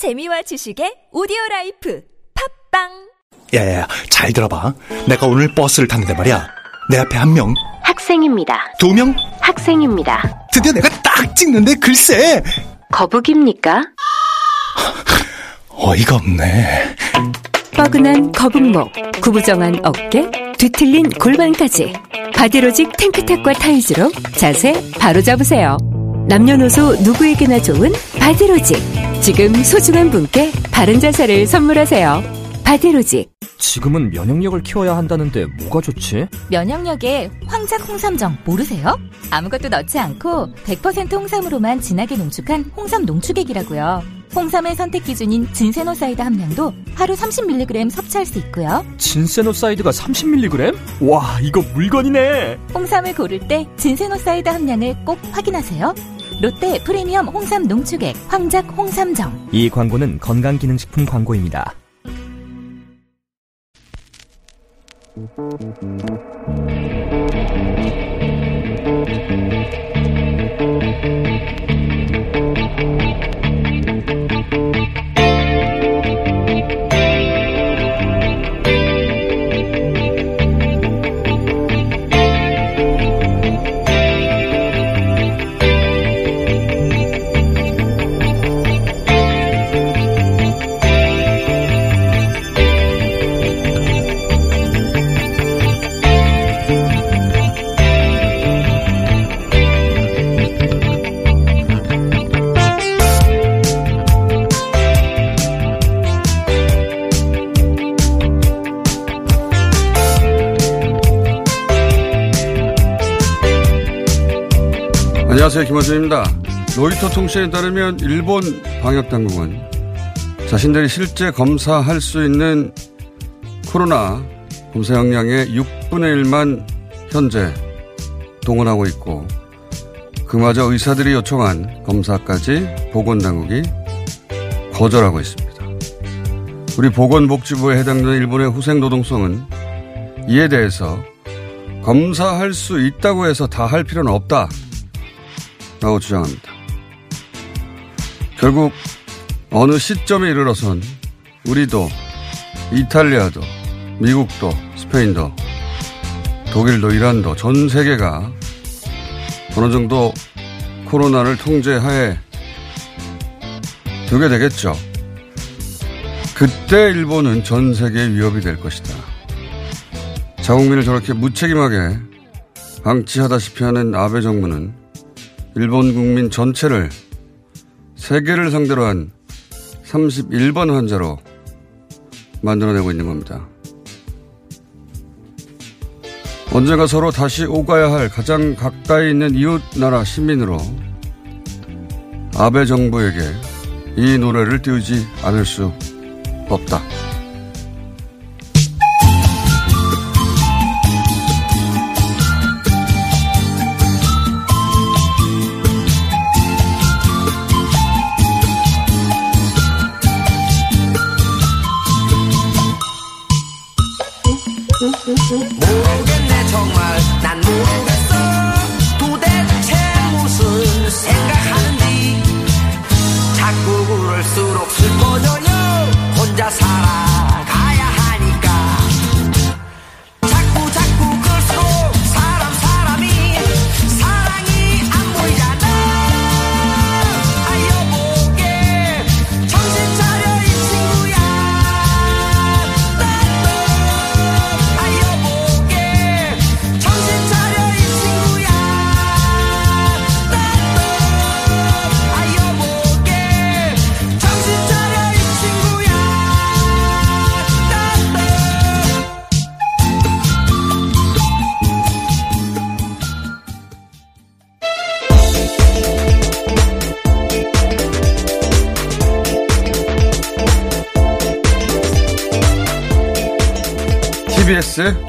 재미와 지식의 오디오 라이프. 팝빵! 야야야 잘 들어봐. 내가 오늘 버스를 탔는데 말이야. 내 앞에 한 명. 학생입니다. 두 명? 학생입니다. 드디어 내가 딱 찍는데 글쎄. 거북입니까? 어이가 없네. 뻐근한 거북목, 구부정한 어깨, 뒤틀린 골반까지. 바디로직 탱크탑과 타이즈로 자세 바로 잡으세요. 남녀노소 누구에게나 좋은 바디로직. 지금 소중한 분께 바른 자세를 선물하세요. 바디로직. 지금은 면역력을 키워야 한다는데 뭐가 좋지? 면역력에 황작 홍삼정 모르세요? 아무것도 넣지 않고 100% 홍삼으로만 진하게 농축한 홍삼 농축액이라고요. 홍삼의 선택 기준인 진세노사이드 함량도 하루 30mg 섭취할 수 있고요. 진세노사이드가 30mg? 와, 이거 물건이네. 홍삼을 고를 때 진세노사이드 함량을 꼭 확인하세요. 롯데 프리미엄 홍삼 농축액 황작 홍삼정. 이 광고는 건강기능식품 광고입니다. 안녕하세요. 김원준입니다. 로이터 통신에 따르면 일본 방역당국은 자신들이 실제 검사할 수 있는 코로나 검사 역량의 6분의 1만 현재 동원하고 있고 그마저 의사들이 요청한 검사까지 보건당국이 거절하고 있습니다. 우리 보건복지부에 해당되는 일본의 후생노동성은 이에 대해서 검사할 수 있다고 해서 다 할 필요는 없다. 라고 주장합니다. 결국 어느 시점에 이르러선 우리도 이탈리아도 미국도 스페인도 독일도 이란도 전 세계가 어느 정도 코로나를 통제하에 두게 되겠죠. 그때 일본은 전 세계 위협이 될 것이다. 자국민을 저렇게 무책임하게 방치하다시피 하는 아베 정부는 일본 국민 전체를 세계를 상대로 한 31번 환자로 만들어내고 있는 겁니다. 언젠가 서로 다시 오가야 할 가장 가까이 있는 이웃 나라 시민으로 아베 정부에게 이 노래를 띄우지 않을 수 없다.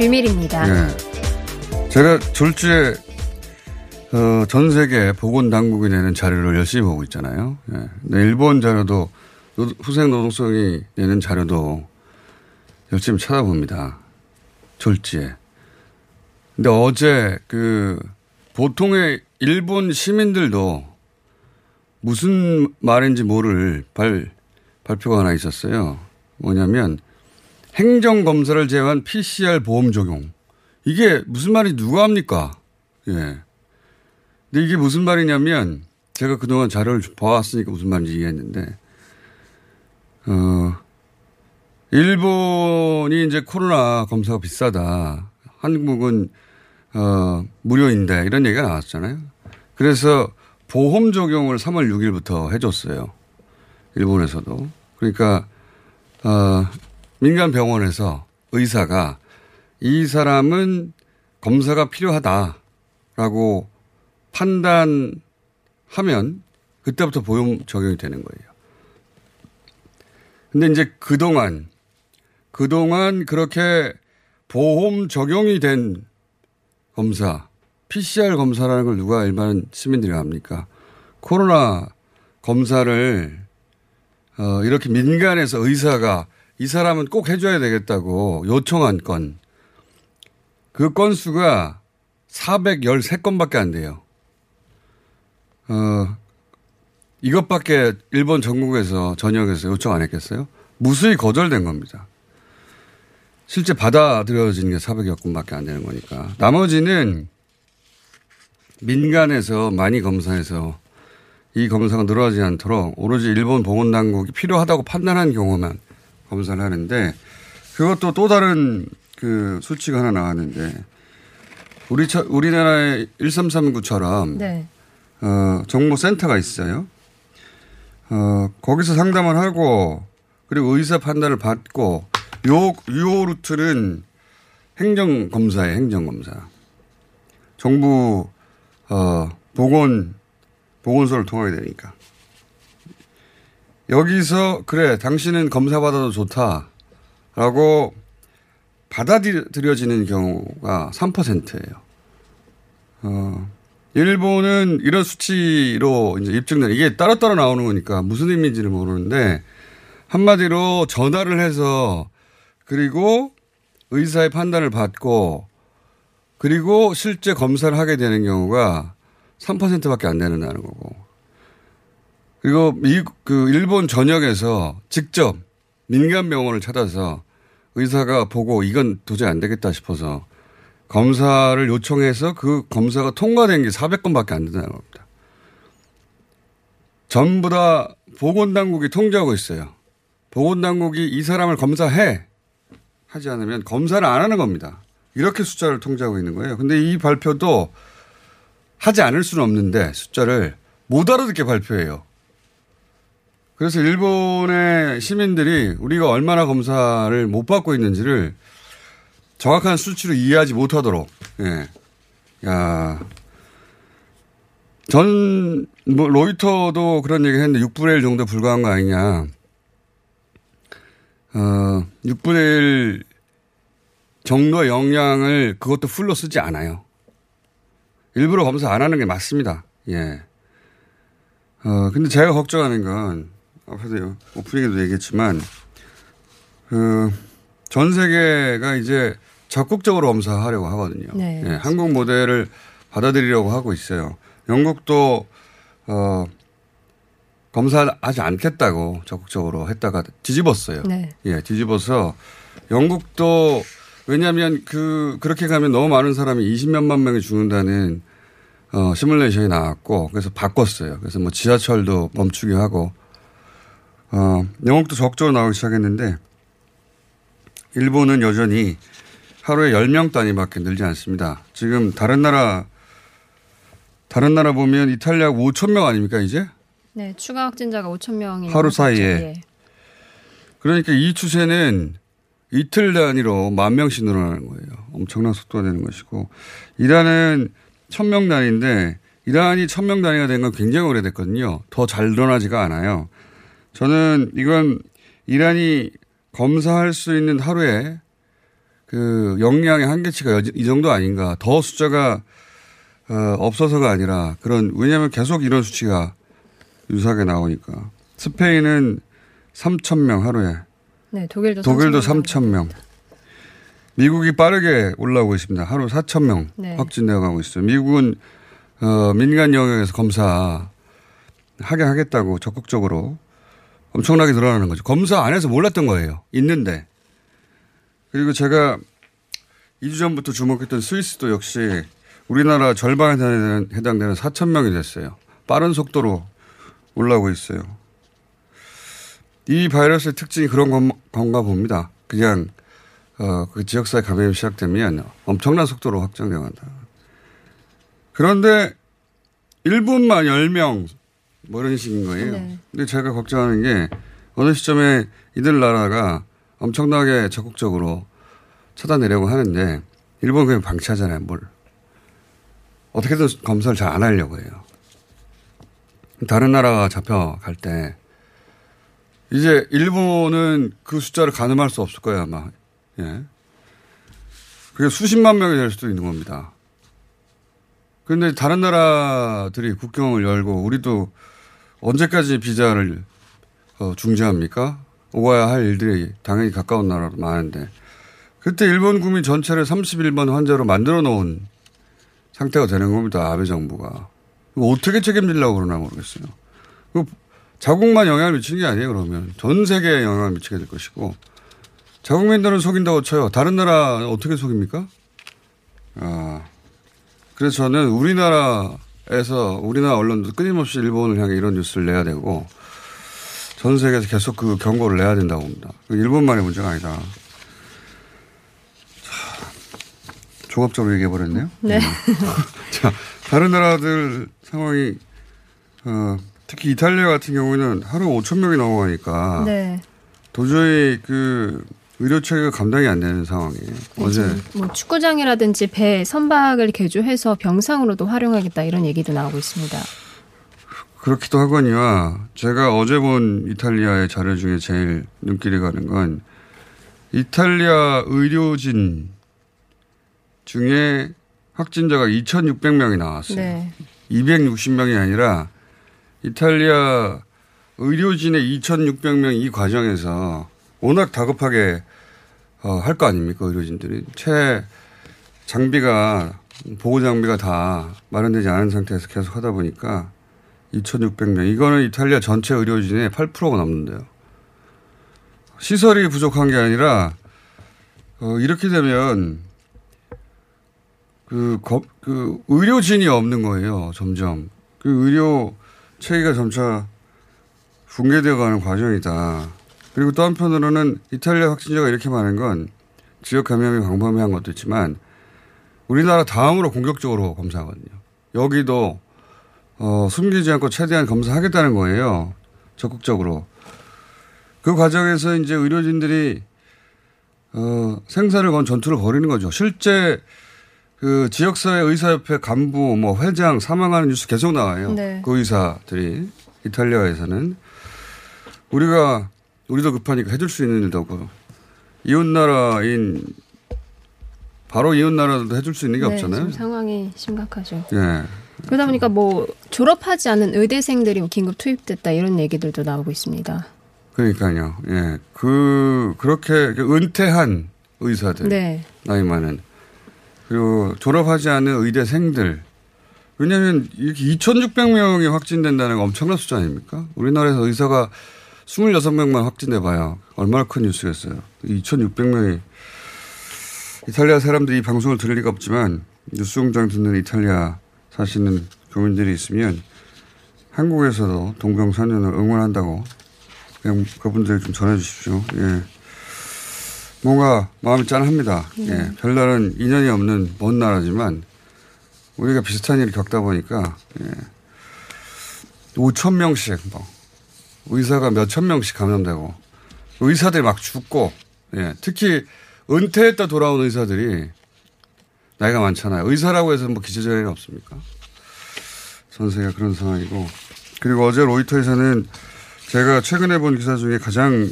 TBS 비밀입니다. 예. 제가 졸주에 어, 전 세계 보건 당국이 내는 자료를 열심히 보고 있잖아요. 예. 근데 일본 자료도 노- 후생 노동성이 내는 자료도 열심히 찾아봅니다. 졸지에. 근데 어제 그 보통의 일본 시민들도 무슨 말인지 모를 발, 발표가 하나 있었어요. 뭐냐면 행정 검사를 제외한 PCR 보험 적용. 이게 무슨 말인지 누가 합니까? 예. 근데 이게 무슨 말이냐면 제가 그동안 자료를 봐왔으니까 무슨 말인지 이해했는데, 어, 일본이 이제 코로나 검사가 비싸다. 한국은, 어, 무료인데 이런 얘기가 나왔잖아요. 그래서 보험 적용을 3월 6일부터 해줬어요. 일본에서도. 그러니까, 어, 민간 병원에서 의사가 이 사람은 검사가 필요하다라고 판단하면 그때부터 보험 적용이 되는 거예요. 근데 이제 그동안, 그동안 그렇게 보험 적용이 된 검사, PCR 검사라는 걸 누가 일반 시민들이 합니까? 코로나 검사를 어, 이렇게 민간에서 의사가 이 사람은 꼭 해줘야 되겠다고 요청한 건, 그 건수가 413건밖에 안 돼요. 어, 이것밖에 일본 전국에서, 전역에서 요청 안 했겠어요? 무수히 거절된 겁니다. 실제 받아들여진 게 400여 건밖에 안 되는 거니까. 나머지는 민간에서 많이 검사해서 이 검사가 늘어나지 않도록 오로지 일본 보건당국이 필요하다고 판단한 경우만 검사를 하는데 그것도 또 다른 그 수치가 하나 나왔는데 우리 처, 우리나라의 1339처럼 네. 어, 정보센터가 있어요. 어, 거기서 상담을 하고 그리고 의사 판단을 받고 요, 요 루트는 행정검사예요, 행정검사. 정부, 어, 보건, 보건소를 통하게 되니까. 여기서, 그래, 당신은 검사 받아도 좋다. 라고 받아들여지는 경우가 3%예요. 어, 일본은 이런 수치로 이제 입증된, 이게 따로따로 나오는 거니까 무슨 의미인지를 모르는데, 한마디로 전화를 해서, 그리고 의사의 판단을 받고, 그리고 실제 검사를 하게 되는 경우가 3%밖에 안 되는 다는 거고. 그리고 미, 그 일본 전역에서 직접 민간 병원을 찾아서 의사가 보고 이건 도저히 안 되겠다 싶어서 검사를 요청해서 그 검사가 통과된 게 400건밖에 안 된다는 겁니다. 전부 다 보건당국이 통제하고 있어요. 보건당국이 이 사람을 검사해 하지 않으면 검사를 안 하는 겁니다. 이렇게 숫자를 통제하고 있는 거예요. 근데 이 발표도 하지 않을 수는 없는데 숫자를 못 알아듣게 발표해요. 그래서 일본의 시민들이 우리가 얼마나 검사를 못 받고 있는지를 정확한 수치로 이해하지 못하도록, 예. 야. 전, 뭐, 로이터도 그런 얘기 했는데 6분의 1 정도 불과한 거 아니냐. 어, 6분의 1 정도의 역량을 그것도 풀로 쓰지 않아요. 일부러 검사 안 하는 게 맞습니다. 예. 어, 근데 제가 걱정하는 건, 앞에도 오프닝에도 얘기했지만, 그, 전 세계가 이제 적극적으로 검사하려고 하거든요. 네. 예, 한국 모델을 받아들이려고 하고 있어요. 영국도, 어, 검사하지 않겠다고 적극적으로 했다가 뒤집었어요. 네. 예, 뒤집어서 영국도 왜냐하면 그 그렇게 가면 너무 많은 사람이 20몇만 명이 죽는다는 어, 시뮬레이션이 나왔고 그래서 바꿨어요. 그래서 뭐 지하철도 멈추게 하고 어, 영국도 적극적으로 나오기 시작했는데 일본은 여전히 하루에 10명 단위밖에 늘지 않습니다. 지금 다른 나라 다른 나라 보면 이탈리아가 5천 명 아닙니까 이제? 네, 추가 확진자가 5천 명이 하루 사이에. 예. 그러니까 이 추세는 이틀 단위로 만 명씩 늘어나는 거예요. 엄청난 속도가 되는 것이고 이란은 천 명 단위인데 이란이 천 명 단위가 된 건 굉장히 오래됐거든요. 더 잘 늘어나지가 않아요. 저는 이건 이란이 검사할 수 있는 하루에 그 역량의 한계치가 여- 이 정도 아닌가. 더 숫자가 어, 없어서가 아니라 그런 왜냐하면 계속 이런 수치가 유사하게 나오니까 스페인은 3천 명 하루에 네, 독일도 독일도 3천 3천 명. 미국이 빠르게 올라오고 있습니다. 하루 4천 명 네. 확진되어 가고 있어요. 미국은 어, 민간 영역에서 검사 하게 하겠다고 적극적으로 엄청나게 늘어나는 거죠. 검사 안에서 몰랐던 거예요. 있는데. 그리고 제가 2주 전부터 주목했던 스위스도 역시 우리나라 절반에 해당되는, 해당되는 4천 명이 됐어요. 빠른 속도로 올라오고 있어요. 이 바이러스의 특징이 그런 건- 건가 봅니다. 그냥 어, 그 지역사회 감염이 시작되면 엄청난 속도로 확장돼 간다. 그런데 일본만 10명 뭐 이런 식인 거예요. 네. 근데 제가 걱정하는 게 어느 시점에 이들 나라가 엄청나게 적극적으로 찾아내려고 하는데 일본 그냥 방치하잖아요. 뭘. 어떻게든 검사를 잘 안 하려고 해요. 다른 나라가 잡혀갈 때 이제 일본은 그 숫자를 가늠할 수 없을 거예요 아마. 예. 그게 수십만 명이 될 수도 있는 겁니다. 그런데 다른 나라들이 국경을 열고 우리도 언제까지 비자를 어, 중지합니까? 오가야 할 일들이 당연히 가까운 나라도 많은데 그때 일본 국민 전체를 31번 환자로 만들어 놓은 상태가 되는 겁니다. 아베 정부가. 어떻게 책임지려고 그러나 모르겠어요. 그 자국만 영향을 미치는 게 아니에요, 그러면. 전 세계에 영향을 미치게 될 것이고. 자국민들은 속인다고 쳐요. 다른 나라 어떻게 속입니까? 아. 그래서 저는 우리나라 에서, 우리나라 언론도 끊임없이 일본을 향해 이런 뉴스를 내야 되고, 전 세계에서 계속 그 경고를 내야 된다고 봅니다. 그 일본만의 문제가 아니다. 자, 종합적으로 얘기해버렸네요. 네. 자, 다른 나라들 상황이, 어, 특히 이탈리아 같은 경우에는 하루 5천 명이 넘어가니까 네. 도저히 그 의료 체계가 감당이 안 되는 상황이에요. 어제 뭐 축구장이라든지 배 선박을 개조해서 병상으로도 활용하겠다 이런 얘기도 나오고 있습니다. 그렇기도 하거니와 제가 어제 본 이탈리아의 자료 중에 제일 눈길이 가는 건 이탈리아 의료진 중에 확진자가 2,600명이 나왔어요. 네. 260명이 아니라 이탈리아 의료진의 2,600명 이 과정에서 워낙 다급하게 어, 할 거 아닙니까 의료진들이 채 장비가 보호 장비가 다 마련되지 않은 상태에서 계속 하다 보니까 2,600명 이거는 이탈리아 전체 의료진의 8%가 넘는데요. 시설이 부족한 게 아니라 어, 이렇게 되면 그, 거, 그 의료진이 없는 거예요. 점점 그 의료 체계가 점차 붕괴되어 가는 과정이다. 그리고 또 한편으로는 이탈리아 확진자가 이렇게 많은 건 지역 감염이 광범위한 것도 있지만 우리나라 다음으로 공격적으로 검사하거든요. 여기도 어, 숨기지 않고 최대한 검사하겠다는 거예요. 적극적으로. 그 과정에서 이제 의료진들이 어, 생사를 건 전투를 벌이는 거죠. 실제 그 지역사회 의사협회 간부, 뭐 회장 사망하는 뉴스 계속 나와요. 네. 그 의사들이 이탈리아에서는 우리가 우리도 급하니까 해줄 수 있는 일도 없고 이웃 나라인 바로 이웃 나라도 해줄 수 있는 게 네, 없잖아요. 상황이 심각하죠. 예. 그러다 보니까 뭐 졸업하지 않은 의대생들이 뭐 긴급 투입됐다 이런 얘기들도 나오고 있습니다. 그러니까요. 예. 그 그렇게 은퇴한 의사들 네. 나이 많은 그리고 졸업하지 않은 의대생들 왜냐하면 이렇게 2,600명이 확진된다는 건 엄청난 숫자 아닙니까? 우리나라에서 의사가 26명만 확진돼 봐요. 얼마나 큰 뉴스겠어요. 2,600명이 이탈리아 사람들이 이 방송을 들을 리가 없지만 뉴스 공장 듣는 이탈리아 사시는 교민들이 있으면 한국에서도 동병상련을 응원한다고 그냥 그분들 좀 전해 주십시오. 예. 뭔가 마음이 짠합니다. 예. 별다른 인연이 없는 먼 나라지만 우리가 비슷한 일을 겪다 보니까 예. 5천 명씩 뭐 의사가 몇천 명씩 감염되고 의사들이 막 죽고 예. 특히 은퇴했다 돌아온 의사들이 나이가 많잖아요. 의사라고 해서 뭐 기재자리는 없습니까? 전 세계가 그런 상황이고 그리고 어제 로이터에서는 제가 최근에 본 기사 중에 가장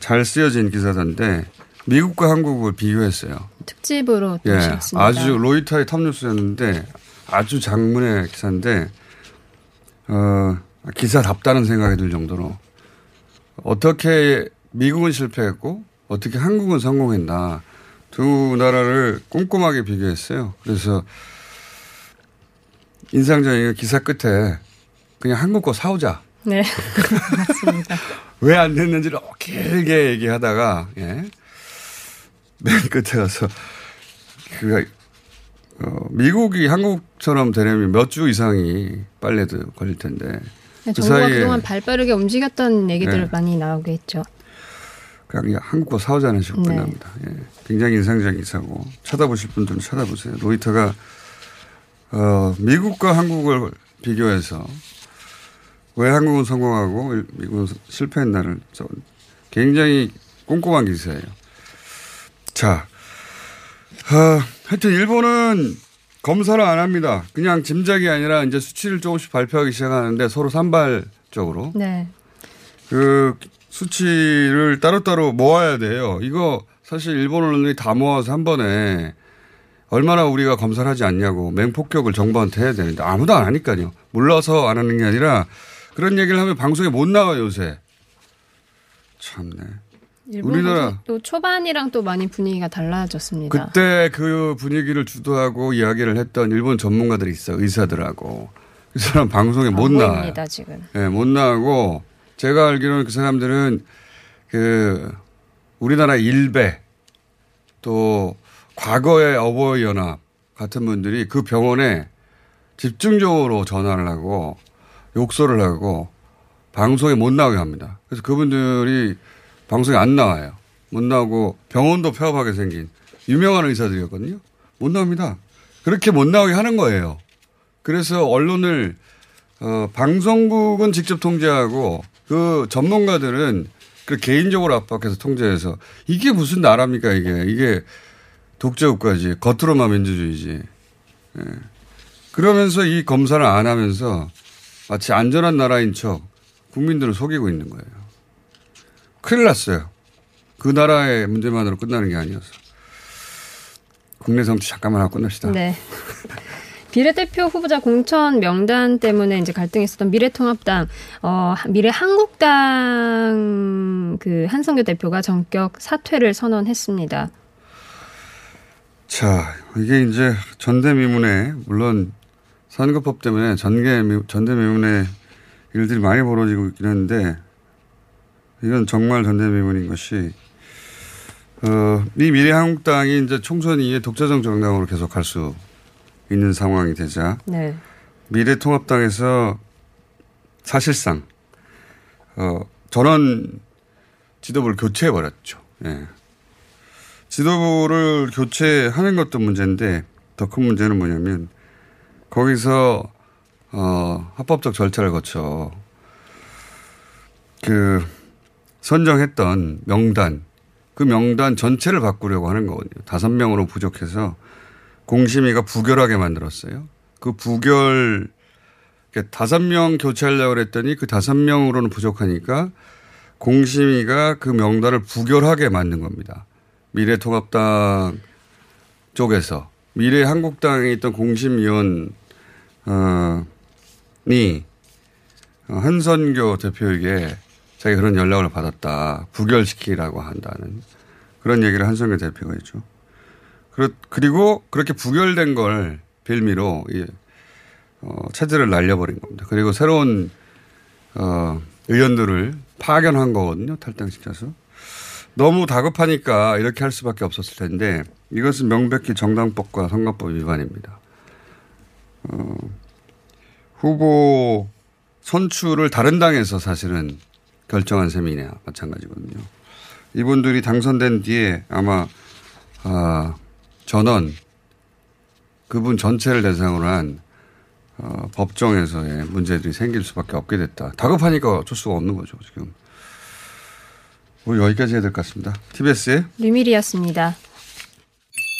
잘 쓰여진 기사던데 미국과 한국을 비교했어요. 특집으로 또 예, 실었습니다. 아주 로이터의 탑뉴스였는데 아주 장문의 기사인데 어, 기사답다는 생각이 들 정도로 어떻게 미국은 실패했고 어떻게 한국은 성공했나 두 나라를 꼼꼼하게 비교했어요. 그래서 인상적인 기사 끝에 그냥 한국 거 사오자. 네. 맞습니다. 왜 안 됐는지를 길게 얘기하다가, 예. 맨 끝에 가서, 그, 어, 미국이 한국처럼 되려면 몇 주 이상이 빨래도 걸릴 텐데. 그 정부가 사이에 그동안 발빠르게 움직였던 얘기들 네. 많이 나오게 했죠. 그냥 한국과 싸우자는 식으로 네. 끝납니다. 예. 굉장히 인상적인 기사고 찾아보실 분들은 찾아보세요. 로이터가 어, 미국과 한국을 비교해서 왜 한국은 성공하고 일- 미국은 실패했나를 써- 굉장히 꼼꼼한 기사예요. 자, 아, 하여튼 일본은 검사를 안 합니다. 그냥 짐작이 아니라 이제 수치를 조금씩 발표하기 시작하는데 서로 산발적으로 네. 그 수치를 따로따로 모아야 돼요. 이거 사실 일본 언론이 다 모아서 한 번에 얼마나 우리가 검사를 하지 않냐고 맹폭격을 정부한테 해야 되는데 아무도 안 하니까요. 몰라서 안 하는 게 아니라 그런 얘기를 하면 방송에 못 나와요, 요새. 참네. 우리나라- 또 초반이랑 또 많이 분위기가 달라졌습니다. 그때 그 분위기를 주도하고 이야기를 했던 일본 전문가들이 있어, 의사들하고. 그 사람 방송에 못안 나와요. 지금. 예, 못 나가고 제가 알기로는 그 사람들은 그 우리나라 일베 또 과거의 어버이 연합 같은 분들이 그 병원에 집중적으로 전화를 하고 욕설을 하고 방송에 못 나오게 합니다. 그래서 그분들이 방송에 안 나와요. 못 나오고 병원도 폐업하게 생긴 유명한 의사들이었거든요. 못 나옵니다. 그렇게 못 나오게 하는 거예요. 그래서 언론을 어, 방송국은 직접 통제하고 그 전문가들은 그 개인적으로 압박해서 통제해서 이게 무슨 나라입니까 이게 이게 독재국가지 겉으로만 민주주의지. 예. 그러면서 이 검사를 안 하면서 마치 안전한 나라인 척 국민들을 속이고 있는 거예요. 큰일 났어요. 그 나라의 문제만으로 끝나는 게 아니어서. 국내 정치 잠깐만 하고 끝납시다. 네. 비례대표 후보자 공천 명단 때문에 이제 갈등이 있었던 미래통합당, 어, 미래 한국당 그 한성규 대표가 전격 사퇴를 선언했습니다. 자, 이게 이제 전대미문에 물론 선거법 때문에 전개 전대미문에 일들이 많이 벌어지고 있긴 한데 이건 정말 전대미문인 것이 어, 이 미래한국당이 이제 총선 이후에 독자적 정당으로 계속 갈 수 있는 상황이 되자 네. 미래통합당에서 사실상 어, 전원 지도부를 교체해 버렸죠. 예. 지도부를 교체하는 것도 문제인데 더 큰 문제는 뭐냐면 거기서 어, 합법적 절차를 거쳐 그 선정했던 명단 그 명단 전체를 바꾸려고 하는 거거든요. 다섯 명으로 부족해서 공심위가 부결하게 만들었어요. 그 부결 다섯 명 교체하려고 그랬더니 그 다섯 명으로는 부족하니까 공심위가 그 명단을 부결하게 만든 겁니다. 미래통합당 쪽에서 미래한국당에 있던 공심위원 어, 이 어, 한선교 대표에게 자기 그런 연락을 받았다. 부결시키라고 한다는 그런 얘기를 한선교 대표가 했죠. 그리고 그렇게 부결된 걸 빌미로 이, 어, 체제를 날려버린 겁니다. 그리고 새로운 어, 의원들을 파견한 거거든요. 탈당시켜서. 너무 다급하니까 이렇게 할 수밖에 없었을 텐데 이것은 명백히 정당법과 선거법 위반입니다. 어, 후보 선출을 다른 당에서 사실은 결정한 셈이냐 마찬가지거든요. 이분들이 당선된 뒤에 아마 아, 전원 그분 전체를 대상으로 한 어, 법정에서의 문제들이 생길 수밖에 없게 됐다. 다급하니까 어쩔 수가 없는 거죠 지금. 오늘 여기까지 해야 될 것 같습니다. TBS의 류밀이었습니다.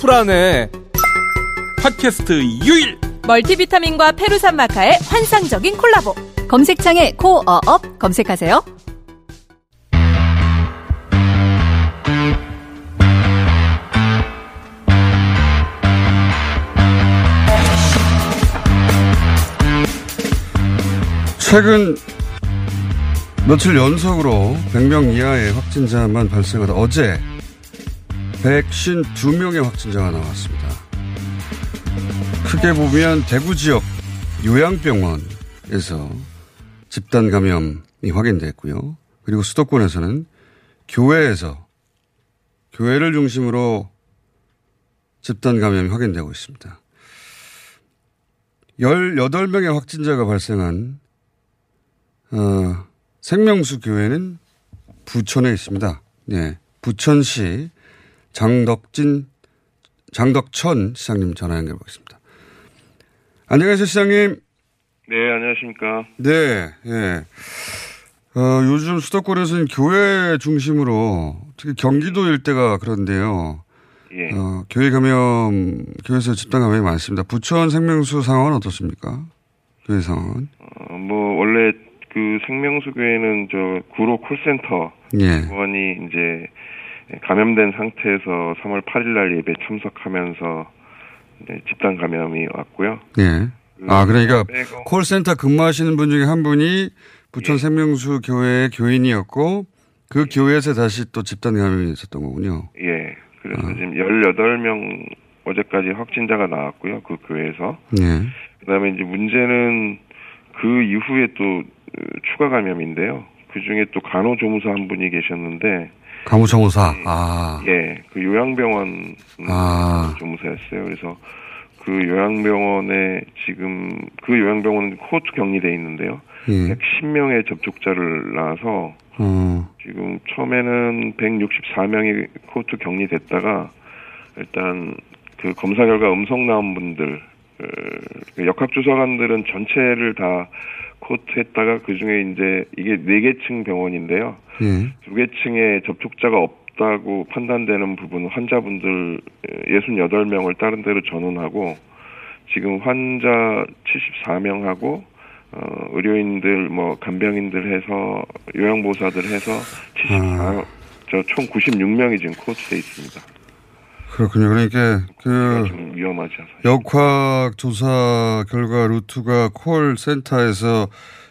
불안해. 팟캐스트 유일 멀티비타민과 페루산 마카의 환상적인 콜라보. 검색창에 코어업 검색하세요. 최근 며칠 연속으로 100명 이하의 확진자만 발생하다 어제 152명의 확진자가 나왔습니다. 크게 보면 대구 지역 요양병원에서 집단 감염이 확인됐고요. 그리고 수도권에서는 교회에서 교회를 중심으로 집단 감염이 확인되고 있습니다. 18명의 확진자가 발생한 어, 생명수 교회는 부천에 있습니다. 네. 부천시 장덕진, 장덕천 시장님 전화 연결해 보겠습니다. 안녕하세요, 시장님. 네, 안녕하십니까. 네, 예. 어, 요즘 수도권에서는 교회 중심으로 특히 경기도 일대가 그런데요. 예. 어, 교회 감염, 교회에서 집단 감염이 많습니다. 부천 생명수 상황은 어떻습니까? 교회 상황은? 어, 뭐, 원래 그 생명수 교회는 저 구로 콜센터 예. 직원이 이제 감염된 상태에서 3월 8일 날 예배 참석하면서 네, 집단 감염이 왔고요. 예. 아, 그러니까 빼고. 콜센터 근무하시는 분 중에 한 분이 부천 예. 생명수 교회의 교인이었고 그 교회에서 다시 또 집단 감염이 있었던 거군요. 예. 그래서 아. 지금 18명 어제까지 확진자가 나왔고요. 그 교회에서. 예. 그다음에 이제 문제는 그 이후에 또 어, 추가 감염인데요. 그 중에 또 간호조무사 한 분이 계셨는데, 가무정호사. 아. 예, 그 요양병원 아. 조무사였어요. 그래서 그 요양병원에 지금 그 요양병원은 코호트 격리돼 있는데요. 예. 110명의 접촉자를 낳아서 어. 지금 처음에는 164명이 코호트 격리됐다가 일단 그 검사 결과 음성 나온 분들 역학조사관들은 전체를 다 코호트했다가 그 중에 이제 이게 네 개층 병원인데요. 예. 두개 층에 접촉자가 없다고 판단되는 부분 환자분들 68명을 다른 데로 전원하고 지금 환자 74명하고 어, 의료인들 뭐 간병인들 해서 요양보호사들 해서 74, 저총 96명이 지금 코치돼 있습니다. 그렇군요. 그러니까 그 않아요. 역학 조사 결과 루트가 콜 센터에서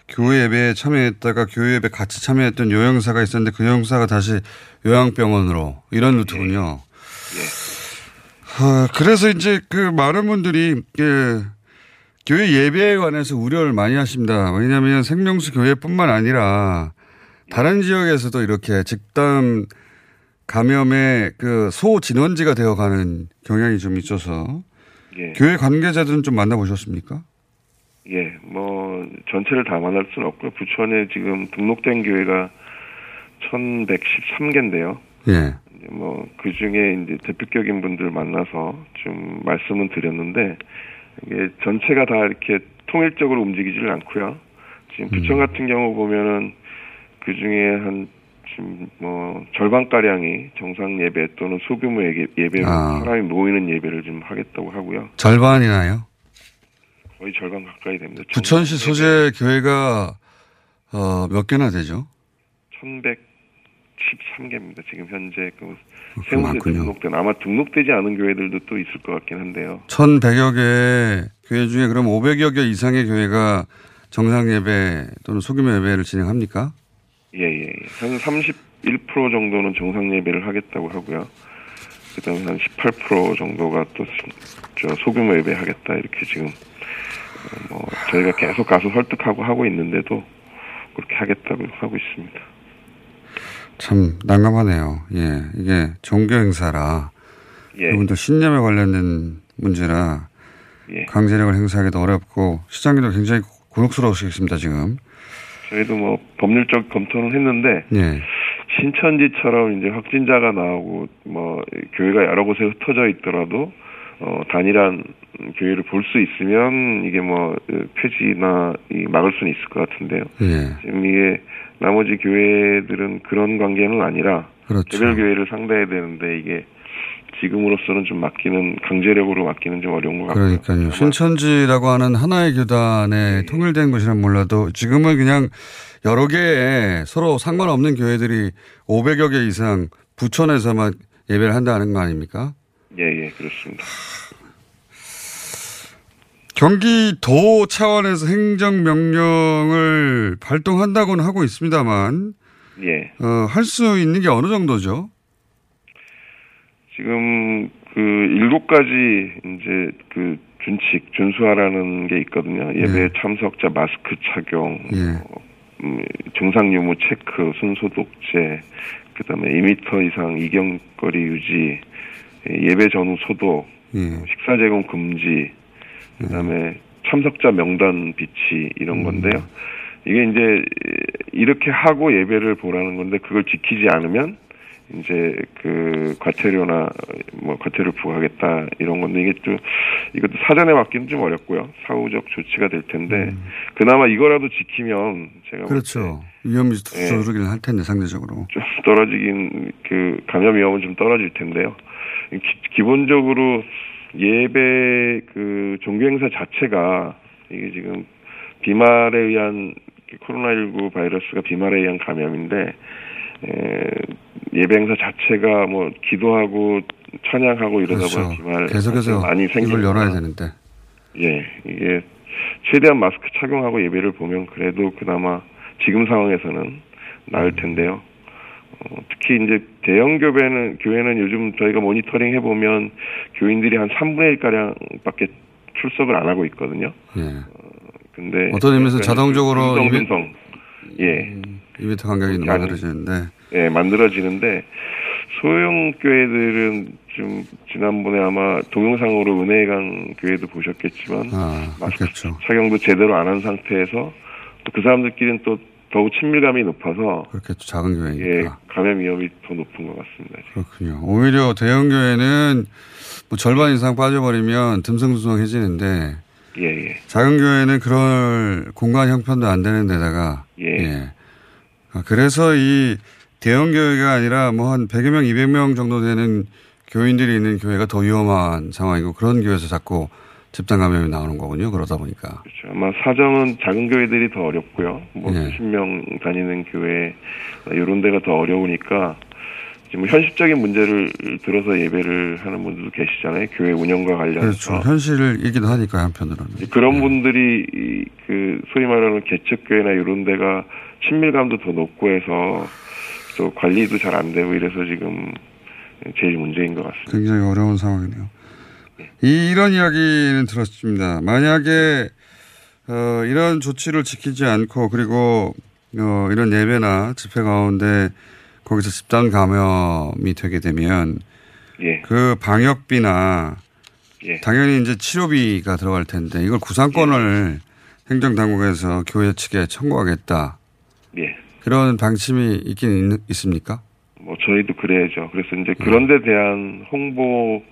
교회 예배에 참여했다가 교회 예배 같이 참여했던 요양사가 있었는데 그 요양사가 다시 요양병원으로 이런 루트군요. 아, 그래서 이제 그 많은 분들이 그 교회 예배에 관해서 우려를 많이 하십니다. 왜냐하면 생명수 교회뿐만 아니라 다른 지역에서도 이렇게 집단 감염의 그 소진원지가 되어가는 경향이 좀 있어서 예. 교회 관계자들은 좀 만나보셨습니까? 예, 뭐 전체를 다 만날 수는 없고요. 부천에 지금 등록된 교회가 1,113개인데요. 예. 뭐 그 중에 이제 대표격인 분들 만나서 좀 말씀은 드렸는데 이게 전체가 다 이렇게 통일적으로 움직이지를 않고요. 지금 부천 같은 경우 보면은 그 중에 한 지금 뭐 절반 가량이 정상 예배 또는 소규모 예배, 예배로 아. 사람이 모이는 예배를 좀 하겠다고 하고요. 절반이나요? 거의 절반 가까이 됩니다. 부천시 소재 교회가 어, 몇 개나 되죠? 1113개입니다. 지금 현재 그 세운데 많군요. 등록된 아마 등록되지 않은 교회들도 또 있을 것 같긴 한데요. 1100여 개 교회 중에 그럼 500여 개 이상의 교회가 정상 예배 또는 소규모 예배를 진행합니까? 예, 예, 예. 한 31% 정도는 정상 예배를 하겠다고 하고요. 그 다음에 한 18% 정도가 또, 저, 소규모 예배 하겠다. 이렇게 지금, 어, 뭐, 저희가 계속 가서 설득하고 하고 있는데도 그렇게 하겠다고 하고 있습니다. 참 난감하네요. 예, 이게 종교 행사라 예. 이분도 신념에 관련된 문제라 예. 강제력을 행사하기도 어렵고 시장님도 굉장히 곤혹스러우시겠습니다 지금. 저희도 뭐, 법률적 검토는 했는데, 예, 신천지처럼 이제 확진자가 나오고, 뭐, 교회가 여러 곳에 흩어져 있더라도, 어, 단일한 교회를 볼 수 있으면, 이게 뭐, 그 폐지나 이 막을 수는 있을 것 같은데요. 예, 지금 이게 나머지 교회들은 그런 관계는 아니라 그렇죠. 개별 교회를 상대해야 되는데 이게 지금으로서는 좀 맡기는 강제력으로 맡기는 좀 어려운 것 같고요. 그러니까요. 신천지라고 하는 하나의 교단에 네. 통일된 것이란 몰라도 지금은 그냥 여러 개의 서로 상관없는 교회들이 500여 개 이상 부천에서만 예배를 한다는 거 아닙니까? 예, 예, 그렇습니다. 경기도 차원에서 행정명령을 발동한다고는 하고 있습니다만, 예. 어, 할 수 있는 게 어느 정도죠? 지금 그 일곱 가지 이제 그 준칙 준수하라는 게 있거든요. 예배 참석자 마스크 착용, 예. 음, 증상 유무 체크, 손소독제, 그다음에 2m 이상 이경거리 유지, 예배 전후 소독, 예. 식사 제공 금지, 그다음에 참석자 명단 비치 이런 건데요. 이게 이제 이렇게 하고 예배를 보라는 건데 그걸 지키지 않으면 이제 그 과태료나 뭐 과태료 부과하겠다 이런 건데 이게 또 이것도 사전에 맡기는 좀 어렵고요. 사후적 조치가 될 텐데 그나마 이거라도 지키면 제가 볼 그렇죠. 위험이 예. 줄어들긴 할 텐데, 상대적으로. 좀 떨어지긴 그 감염 위험은 좀 떨어질 텐데요. 기, 본적으로 예배 그 종교 행사 자체가 이게 지금 비말에 의한 코로나19 바이러스가 비말에 의한 감염인데 에, 예배 행사 자체가 뭐 기도하고 찬양하고 이러다 그렇죠. 보면 비말 계속해서 많이 생기니까 열어야 되는데. 예, 이게 최대한 마스크 착용하고 예배를 보면 그래도 그나마 지금 상황에서는 나을 텐데요. 어, 특히 이제 대형 교회는 교회는 요즘 저희가 모니터링 해보면 교인들이 한 3분의 1 가량밖에 출석을 안 하고 있거든요. 예. 근데 어떤 의미에서 자동적으로 성 이벤- 분성 예, 이벤트 간격이 만들어지는데. 예, 만들어지는데 소형 교회들은 좀 지난번에 아마 동영상으로 은혜강 교회도 보셨겠지만 아, 그렇겠죠. 착용도 제대로 안 한 상태에서 또그 사람들끼리는 또 더욱 친밀감이 높아서 그렇겠죠. 작은 교회니까. 예, 감염 위험이 더 높은 것 같습니다. 그렇군요. 오히려 대형 교회는 뭐 절반 이상 빠져버리면 듬성듬성해지는데 예, 예. 작은 교회는 그럴 공간 형편도 안 되는 데다가 예. 아, 그래서 이 대형 교회가 아니라 뭐 한 100여 명, 200명 정도 되는 교인들이 있는 교회가 더 위험한 상황이고 그런 교회에서 자꾸 집단 감염이 나오는 거군요. 그러다 보니까. 그렇죠. 아마 사정은 작은 교회들이 더 어렵고요. 뭐 예. 수십 명 다니는 교회 이런 데가 더 어려우니까 지금 뭐 현실적인 문제를 들어서 예배를 하는 분들도 계시잖아요. 교회 운영과 관련해서. 그렇죠. 현실이기도 하니까 한편으로는. 그런 분들이 이, 그 소위 말하는 개척교회나 이런 데가 친밀감도 더 높고 해서 또 관리도 잘 안 되고 이래서 지금 제일 문제인 것 같습니다. 굉장히 어려운 상황이네요. 이, 이런 이야기는 들었습니다. 만약에 어, 이런 조치를 지키지 않고 그리고 어, 이런 예배나 집회 가운데 거기서 집단 감염이 되게 되면 예. 그 방역비나 예. 당연히 이제 치료비가 들어갈 텐데 이걸 구상권을 행정당국에서 교회 측에 청구하겠다. 예. 그런 방침이 있긴 있, 있습니까? 뭐 저희도 그래야죠. 그래서 이제 그런 데 대한 홍보도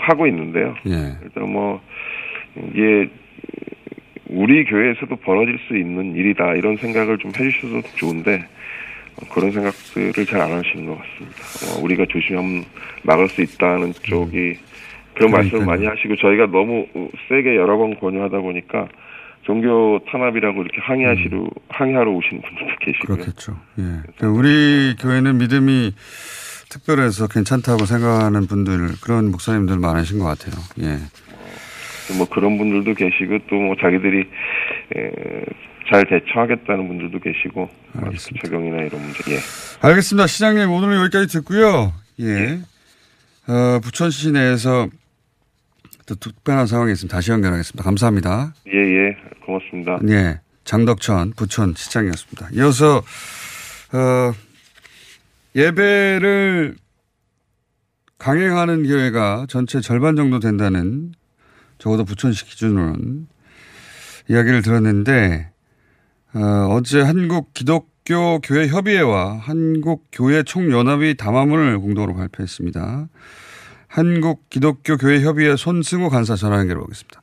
하고 있는데요. 예. 일단 뭐 이게 우리 교회에서도 벌어질 수 있는 일이다 이런 생각을 좀 해주셔도 좋은데 어, 그런 생각들을 잘 안 하시는 것 같습니다. 어, 우리가 조심하면 막을 수 있다는 쪽이 그런 말씀을 그러니까요. 많이 하시고 저희가 너무 어, 세게 여러 번 권유하다 보니까 종교 탄압이라고 이렇게 항의하시러 항의하러 오시는 분들도 계시고요. 그렇겠죠. 예. 그러니까 우리 교회는 믿음이 특별해서 괜찮다고 생각하는 분들 그런 목사님들 많으신 것 같아요. 예. 뭐 그런 분들도 계시고 또 뭐 자기들이 에, 잘 대처하겠다는 분들도 계시고 마스크 적용이나 이런 문제. 예. 알겠습니다. 시장님 오늘은 여기까지 듣고요. 예. 어, 부천시 내에서 또 특별한 상황이 있으면 다시 연결하겠습니다. 감사합니다. 예, 예. 고맙습니다. 예. 장덕천 부천 시장이었습니다. 이어서 어, 예배를 강행하는 교회가 전체 절반 정도 된다는 적어도 부천시 기준으로는 이야기를 들었는데 어, 어제 한국 기독교 교회 협의회와 한국 교회 총연합이 담화문을 공동으로 발표했습니다. 한국 기독교 교회 협의회 손승우 간사 전화 연결해 보겠습니다.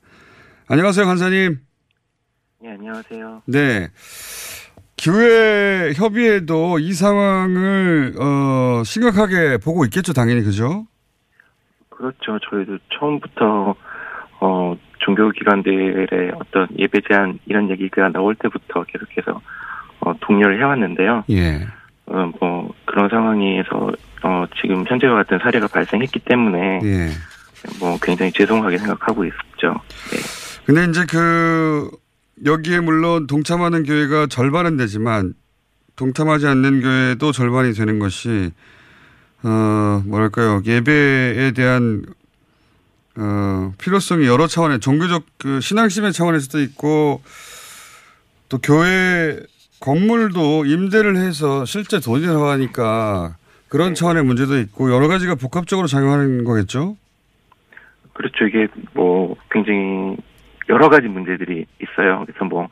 안녕하세요, 간사님. 네, 안녕하세요. 네. 교회 협의회도 이 상황을 어, 심각하게 보고 있겠죠, 당연히 그죠? 그렇죠. 저희도 처음부터 어, 종교기관들의 어떤 예배 제한 이런 얘기가 나올 때부터 계속해서 어, 독려를 해왔는데요. 예. 어, 뭐 그런 상황에서 어, 지금 현재와 같은 사례가 발생했기 때문에 예. 뭐 굉장히 죄송하게 생각하고 있죠. 근데 이제 그 여기에 물론 동참하는 교회가 절반은 되지만 동참하지 않는 교회도 절반이 되는 것이 어 뭐랄까요 예배에 대한 어 필요성이 여러 차원의 종교적 그 신앙심의 차원에서도 있고 또 교회 건물도 임대를 해서 실제 돈이 들어가니까 그런 차원의 문제도 있고 여러 가지가 복합적으로 작용하는 거겠죠. 그렇죠. 이게 뭐 굉장히 여러 가지 문제들이 있어요. 그래서 뭐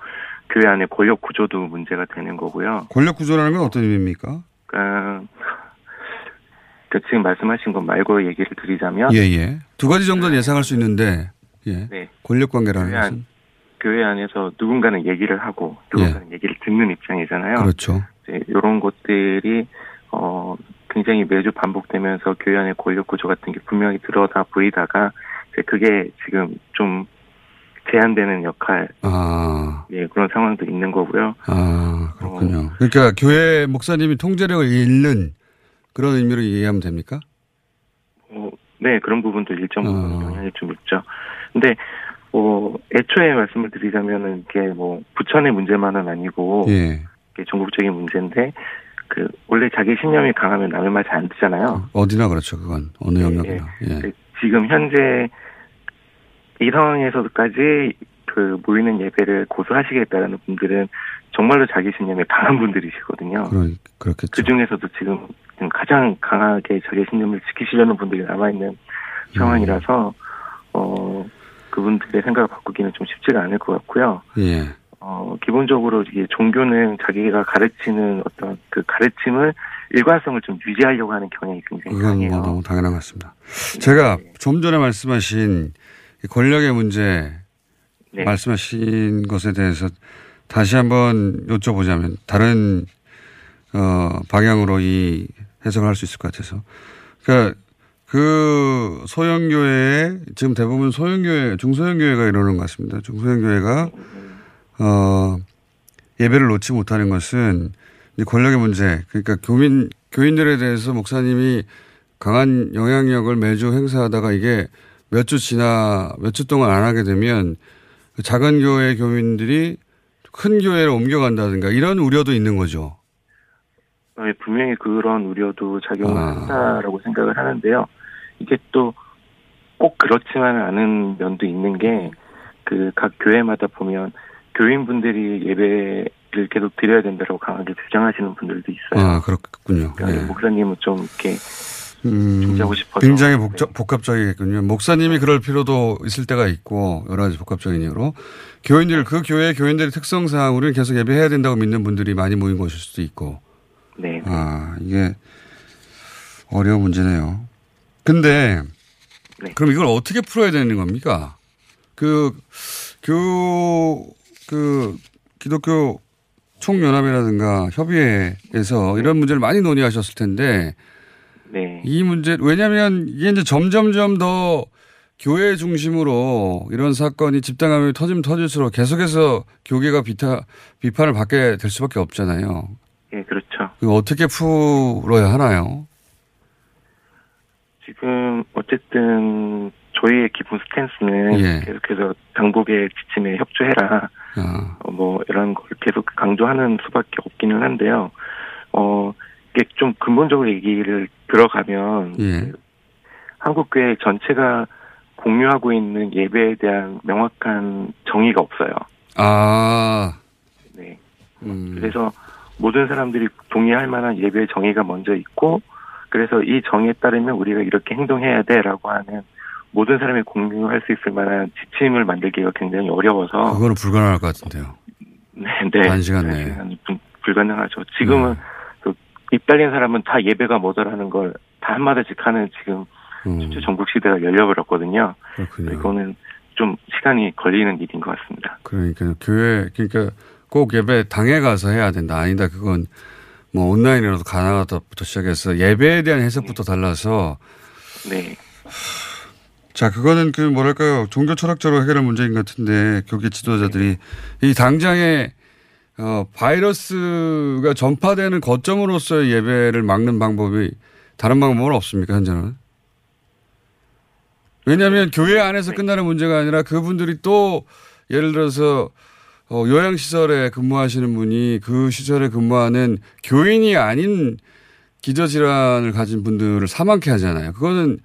교회 안에 권력 구조도 문제가 되는 거고요. 권력 구조라는 건 어떤 의미입니까? 그러니까 그 지금 말씀하신 것 말고 얘기를 드리자면 예, 예. 두 가지 정도는 예상할 수 있는데, 예. 네. 권력 관계라는 것은. 교회 안에서 누군가는 얘기를 하고 누군가는 얘기를 듣는 입장이잖아요. 예. 그렇죠. 이런 것들이 어 굉장히 매주 반복되면서 교회 안의 권력 구조 같은 게 분명히 드러나 보이다가 이제 그게 지금 좀 제한되는 역할 아, 예 그런 상황도 있는 거고요. 아, 그렇군요. 그러니까 교회 목사님이 통제력을 잃는 그런 의미로 이해하면 됩니까? 어, 네, 그런 부분도 일정 부분 영향이 좀 있죠. 근데, 뭐, 애초에 말씀을 드리자면은, 이게 뭐, 부천의 문제만은 아니고, 예. 이게 전국적인 문제인데, 그, 원래 자기 신념이 강하면 남의 말 잘 안 듣잖아요. 어디나 그렇죠, 그건. 어느 영역이나. 예. 근데 지금 현재, 이 상황에서까지 그 모이는 예배를 고수하시겠다라는 분들은 정말로 자기 신념이 강한 분들이시거든요. 그러, 그렇겠죠. 그 중에서도 지금 가장 강하게 자기 신념을 지키시려는 분들이 남아 있는 음. 상황이라서, 어, 그분들의 생각을 바꾸기는 좀 쉽지가 않을 것 같고요. 예. 어, 기본적으로 이게 종교는 자기가 가르치는 어떤 그 가르침을 일관성을 좀 유지하려고 하는 경향이 굉장히 강해요. 뭐 너무 당연한 것 같습니다. 제가 좀 전에 말씀하신 이 권력의 문제 네. 말씀하신 것에 대해서 다시 한번 여쭤보자면 다른 어 방향으로 이 해석을 할 수 있을 것 같아서 그러니까 그 소형교회에 지금 대부분 소형교회 중소형교회가 이러는 것 같습니다. 중소형교회가 어 예배를 놓지 못하는 것은 이 권력의 문제 그러니까 교민 교인들에 대해서 목사님이 강한 영향력을 매주 행사하다가 이게 몇 주 지나 몇 주 동안 안 하게 되면 그 작은 교회 교민들이 큰 교회로 옮겨간다든가 이런 우려도 있는 거죠. 어, 예, 분명히 그런 우려도 작용을 아. 한다라고 생각을 하는데요. 이게 또 꼭 그렇지만은 않은 면도 있는 게 그 각 교회마다 보면 교인분들이 예배를 계속 드려야 된다고 강하게 주장하시는 분들도 있어요. 아 그렇군요. 그러니까 예. 목사님은 좀 이렇게 음. 굉장히 복잡, 복합적이겠군요. 목사님이 그럴 필요도 있을 때가 있고 여러 가지 복합적인 이유로 교인들 그 교회 교인들의 특성상 우리는 계속 예배해야 된다고 믿는 분들이 많이 모인 곳일 수도 있고 네. 아 이게 어려운 문제네요. 근데 그럼 이걸 어떻게 풀어야 되는 겁니까? 그그 기독교 총연합이라든가 협의회에서 이런 문제를 많이 논의하셨을 텐데 네. 이 문제 왜냐하면 이게 이제 점점점 더 교회 중심으로 이런 사건이 집단감염이 터지면 터질수록 계속해서 교계가 비타, 비판을 받게 될 수밖에 없잖아요. 예, 그렇죠. 이거 어떻게 풀어야 하나요? 지금 어쨌든 저희의 기본 스탠스는 예. 계속해서 당국의 지침에 협조해라. 아, 어, 뭐 이런 걸 계속 강조하는 수밖에 없기는 한데요. 어 이게 좀 근본적으로 얘기를 들어가면 예. 한국 교회 전체가 공유하고 있는 예배에 대한 명확한 정의가 없어요. 아, 네. 음, 그래서 모든 사람들이 동의할 만한 예배의 정의가 먼저 있고 그래서 이 정의에 따르면 우리가 이렇게 행동해야 돼라고 하는 모든 사람이 공유할 수 있을 만한 지침을 만들기가 굉장히 어려워서 그거는 불가능할 것 같은데요. 네, 네. 단시간 내에. 불- 불가능하죠. 지금은 그입 달린 사람은 다 예배가 뭐더라는 걸 다 한마디씩 하는 지금 음, 전국 시대가 열려버렸거든요. 그렇군요. 이거는 좀 시간이 걸리는 일인 것 같습니다. 그러니까 교회 그러니까 꼭 예배 당에 가서 해야 된다 아니다 그건 뭐 온라인으로도 가능하다부터 시작해서 예배에 대한 해석부터 달라서. 네. 자 그거는 그 뭐랄까요? 종교 철학적으로 해결할 문제인 것 같은데 교계 지도자들이 이 당장에 어 바이러스가 전파되는 거점으로서의 예배를 막는 방법이 다른 방법은 없습니까 현재는? 왜냐하면 교회 안에서 끝나는 문제가 아니라 그분들이 또 예를 들어서 어, 요양시설에 근무하시는 분이 그 시설에 근무하는 교인이 아닌 기저질환을 가진 분들을 사망케 하잖아요. 그거는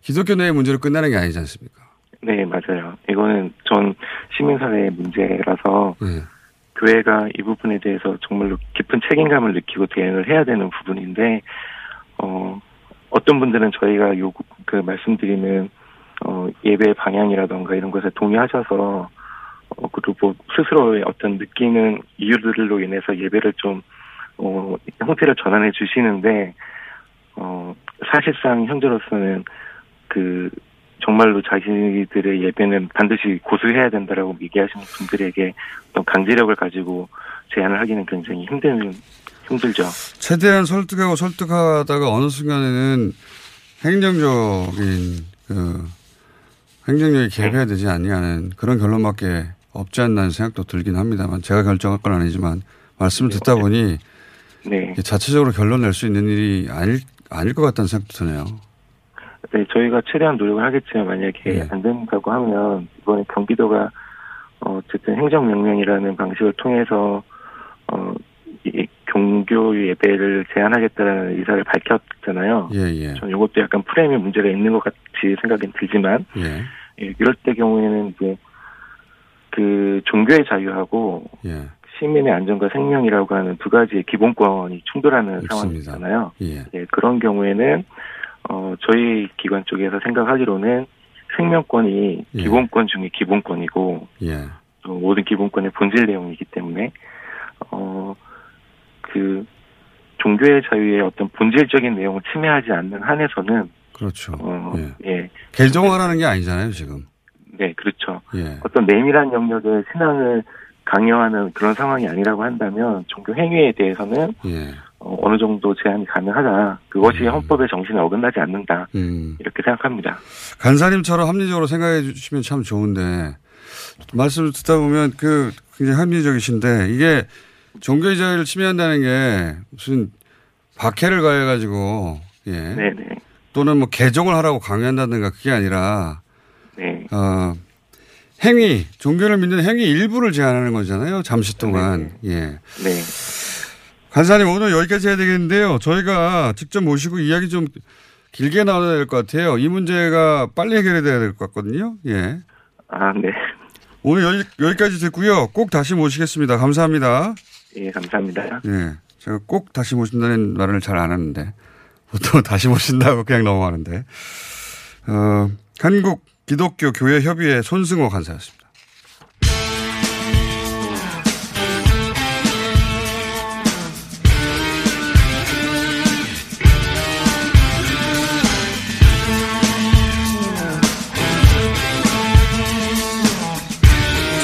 기독교 내의 문제로 끝나는 게 아니지 않습니까? 네, 맞아요. 이거는 전 시민사회의 문제라서 네. 교회가 이 부분에 대해서 정말로 깊은 책임감을 느끼고 대응을 해야 되는 부분인데, 어, 어떤 분들은 저희가 요구, 그 말씀드리는, 어, 예배 방향이라던가 이런 것에 동의하셔서, 어, 그리고 뭐 스스로의 어떤 느끼는 이유들로 인해서 예배를 좀, 어, 형태를 전환해 주시는데, 어, 사실상 현재로서는 그, 정말로 자신들의 예배는 반드시 고수해야 된다라고 얘기하시는 분들에게 어떤 강제력을 가지고 제안을 하기는 굉장히 힘든, 힘들죠. 최대한 설득하고 설득하다가 어느 순간에는 행정적인 그 행정력이 개입해야 되지 않냐는 그런 결론밖에 없지 않나 는 생각도 들긴 합니다만 제가 결정할 건 아니지만 말씀을 듣다 보니 네. 자체적으로 결론 낼 수 있는 일이 아닐 아닐 것 같다는 생각도 드네요. 네, 저희가 최대한 노력을 하겠지만 만약에 안 된다고 하면 이번에 경기도가 어, 어쨌든 행정명령이라는 방식을 통해서 어, 이 종교 예배를 제한하겠다는 의사를 밝혔잖아요. 예, 예. 전 이것도 약간 프레임에 문제가 있는 것 같이 생각이 들지만 예. 예, 이럴 때 경우에는 이제 그 종교의 자유하고 예. 시민의 안전과 생명이라고 하는 두 가지의 기본권이 충돌하는 있습니다. 상황이잖아요. 예. 예, 그런 경우에는 어 저희 기관 쪽에서 생각하기로는 생명권이 예. 기본권 중에 기본권이고 예. 또 모든 기본권의 본질 내용이기 때문에 어그 종교의 자유의 어떤 본질적인 내용을 침해하지 않는 한에서는 그렇죠. 어, 예. 예. 개정하라는 게 아니잖아요, 지금. 네. 예. 어떤 내밀한 영역의 신앙을 강요하는 그런 상황이 아니라고 한다면 종교 행위에 대해서는 예. 어, 어느 정도 제한이 가능하다. 그것이 헌법의 정신에 어긋나지 않는다. 음. 이렇게 생각합니다. 간사님처럼 합리적으로 생각해 주시면 참 좋은데 말씀을 듣다 보면 그 굉장히 합리적이신데 이게 종교의 자유를 침해한다는 게 무슨 박해를 가해가지고 예 네네. 또는 뭐 개종을 하라고 강요한다든가 그게 아니라 네. 어 행위 종교를 믿는 행위 일부를 제한하는 거잖아요 잠시 동안 예 네. 간사님 오늘 여기까지 해야 되겠는데요 저희가 직접 모시고 이야기 좀 길게 나눠야 될 것 같아요 이 문제가 빨리 해결이 돼야 될 것 같거든요 예 아, 네. 오늘 여기, 여기까지 듣고요. 꼭 다시 모시겠습니다. 감사합니다. 예, 감사합니다. 예. 제가 꼭 다시 모신다는 말을 잘 안 하는데, 보통 다시 모신다고 그냥 넘어가는데, 어, 한국 기독교 교회 협의회 손승호 간사였습니다.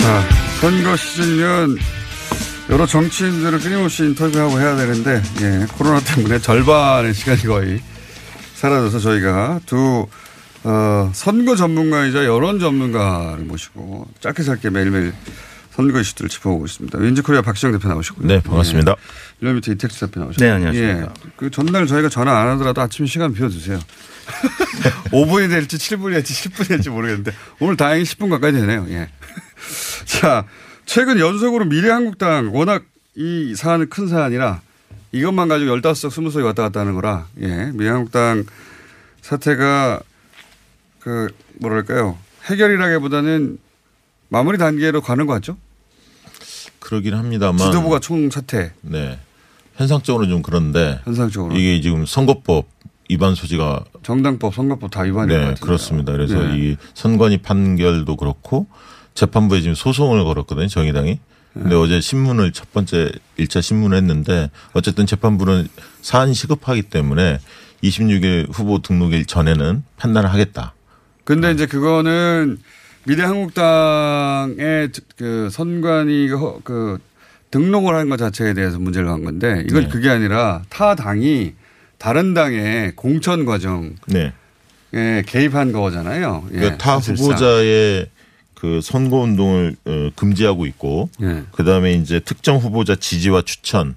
자, 선거 시즌이면 여러 정치인들을 끊임없이 인터뷰하고 해야 되는데 예, 코로나 때문에 절반의 시간이 거의 사라져서 저희가 두 어, 선거 전문가이자 여론 전문가를 모시고 짧게 짧게 매일매일 선거 이슈들을 짚어보고 있습니다. 윈지코리아 박시영 대표 나오셨고요. 네, 반갑습니다. 예. 일러미터 이택수 대표 나오셨고요. 네, 안녕하십니까. 예. 그 전날 저희가 전화 안 하더라도 아침에 시간 비워주세요. 5분이 될지 7분이 될지 10분이 될지 모르겠는데 오늘 다행히 10분 가까이 되네요. 예. 자, 최근 연속으로 미래한국당 워낙 이 사안은 큰 사안이라 이것만 가지고 15석, 20석이 왔다 갔다 하는 거라, 예. 미래한국당 사태가 그, 뭐랄까요. 해결이라기보다는 마무리 단계로 가는 것 같죠? 그러긴 합니다만. 지도부가 총 사퇴. 네. 현상적으로 좀 그런데. 현상적으로. 이게 지금 선거법 위반 소지가. 정당법, 선거법 다 위반인 것 네. 그렇습니다. 그래서 네. 이 선관위 판결도 그렇고 재판부에 지금 소송을 걸었거든요. 정의당이. 근데 네. 어제 신문을 첫 번째 일차 신문을 했는데 어쨌든 재판부는 사안이 시급하기 때문에 26일 후보 등록일 전에는 판단을 하겠다. 근데 이제 그거는 미래한국당의 그 선관위가 허- 그 등록을 한 것 자체에 대해서 문제를 한 건데 이건 네. 그게 아니라 타 당이 다른 당의 공천 과정에 네. 개입한 거잖아요. 예, 그러니까 타 사실상. 후보자의 그 선거 운동을 어, 금지하고 있고 예. 그다음에 이제 특정 후보자 지지와 추천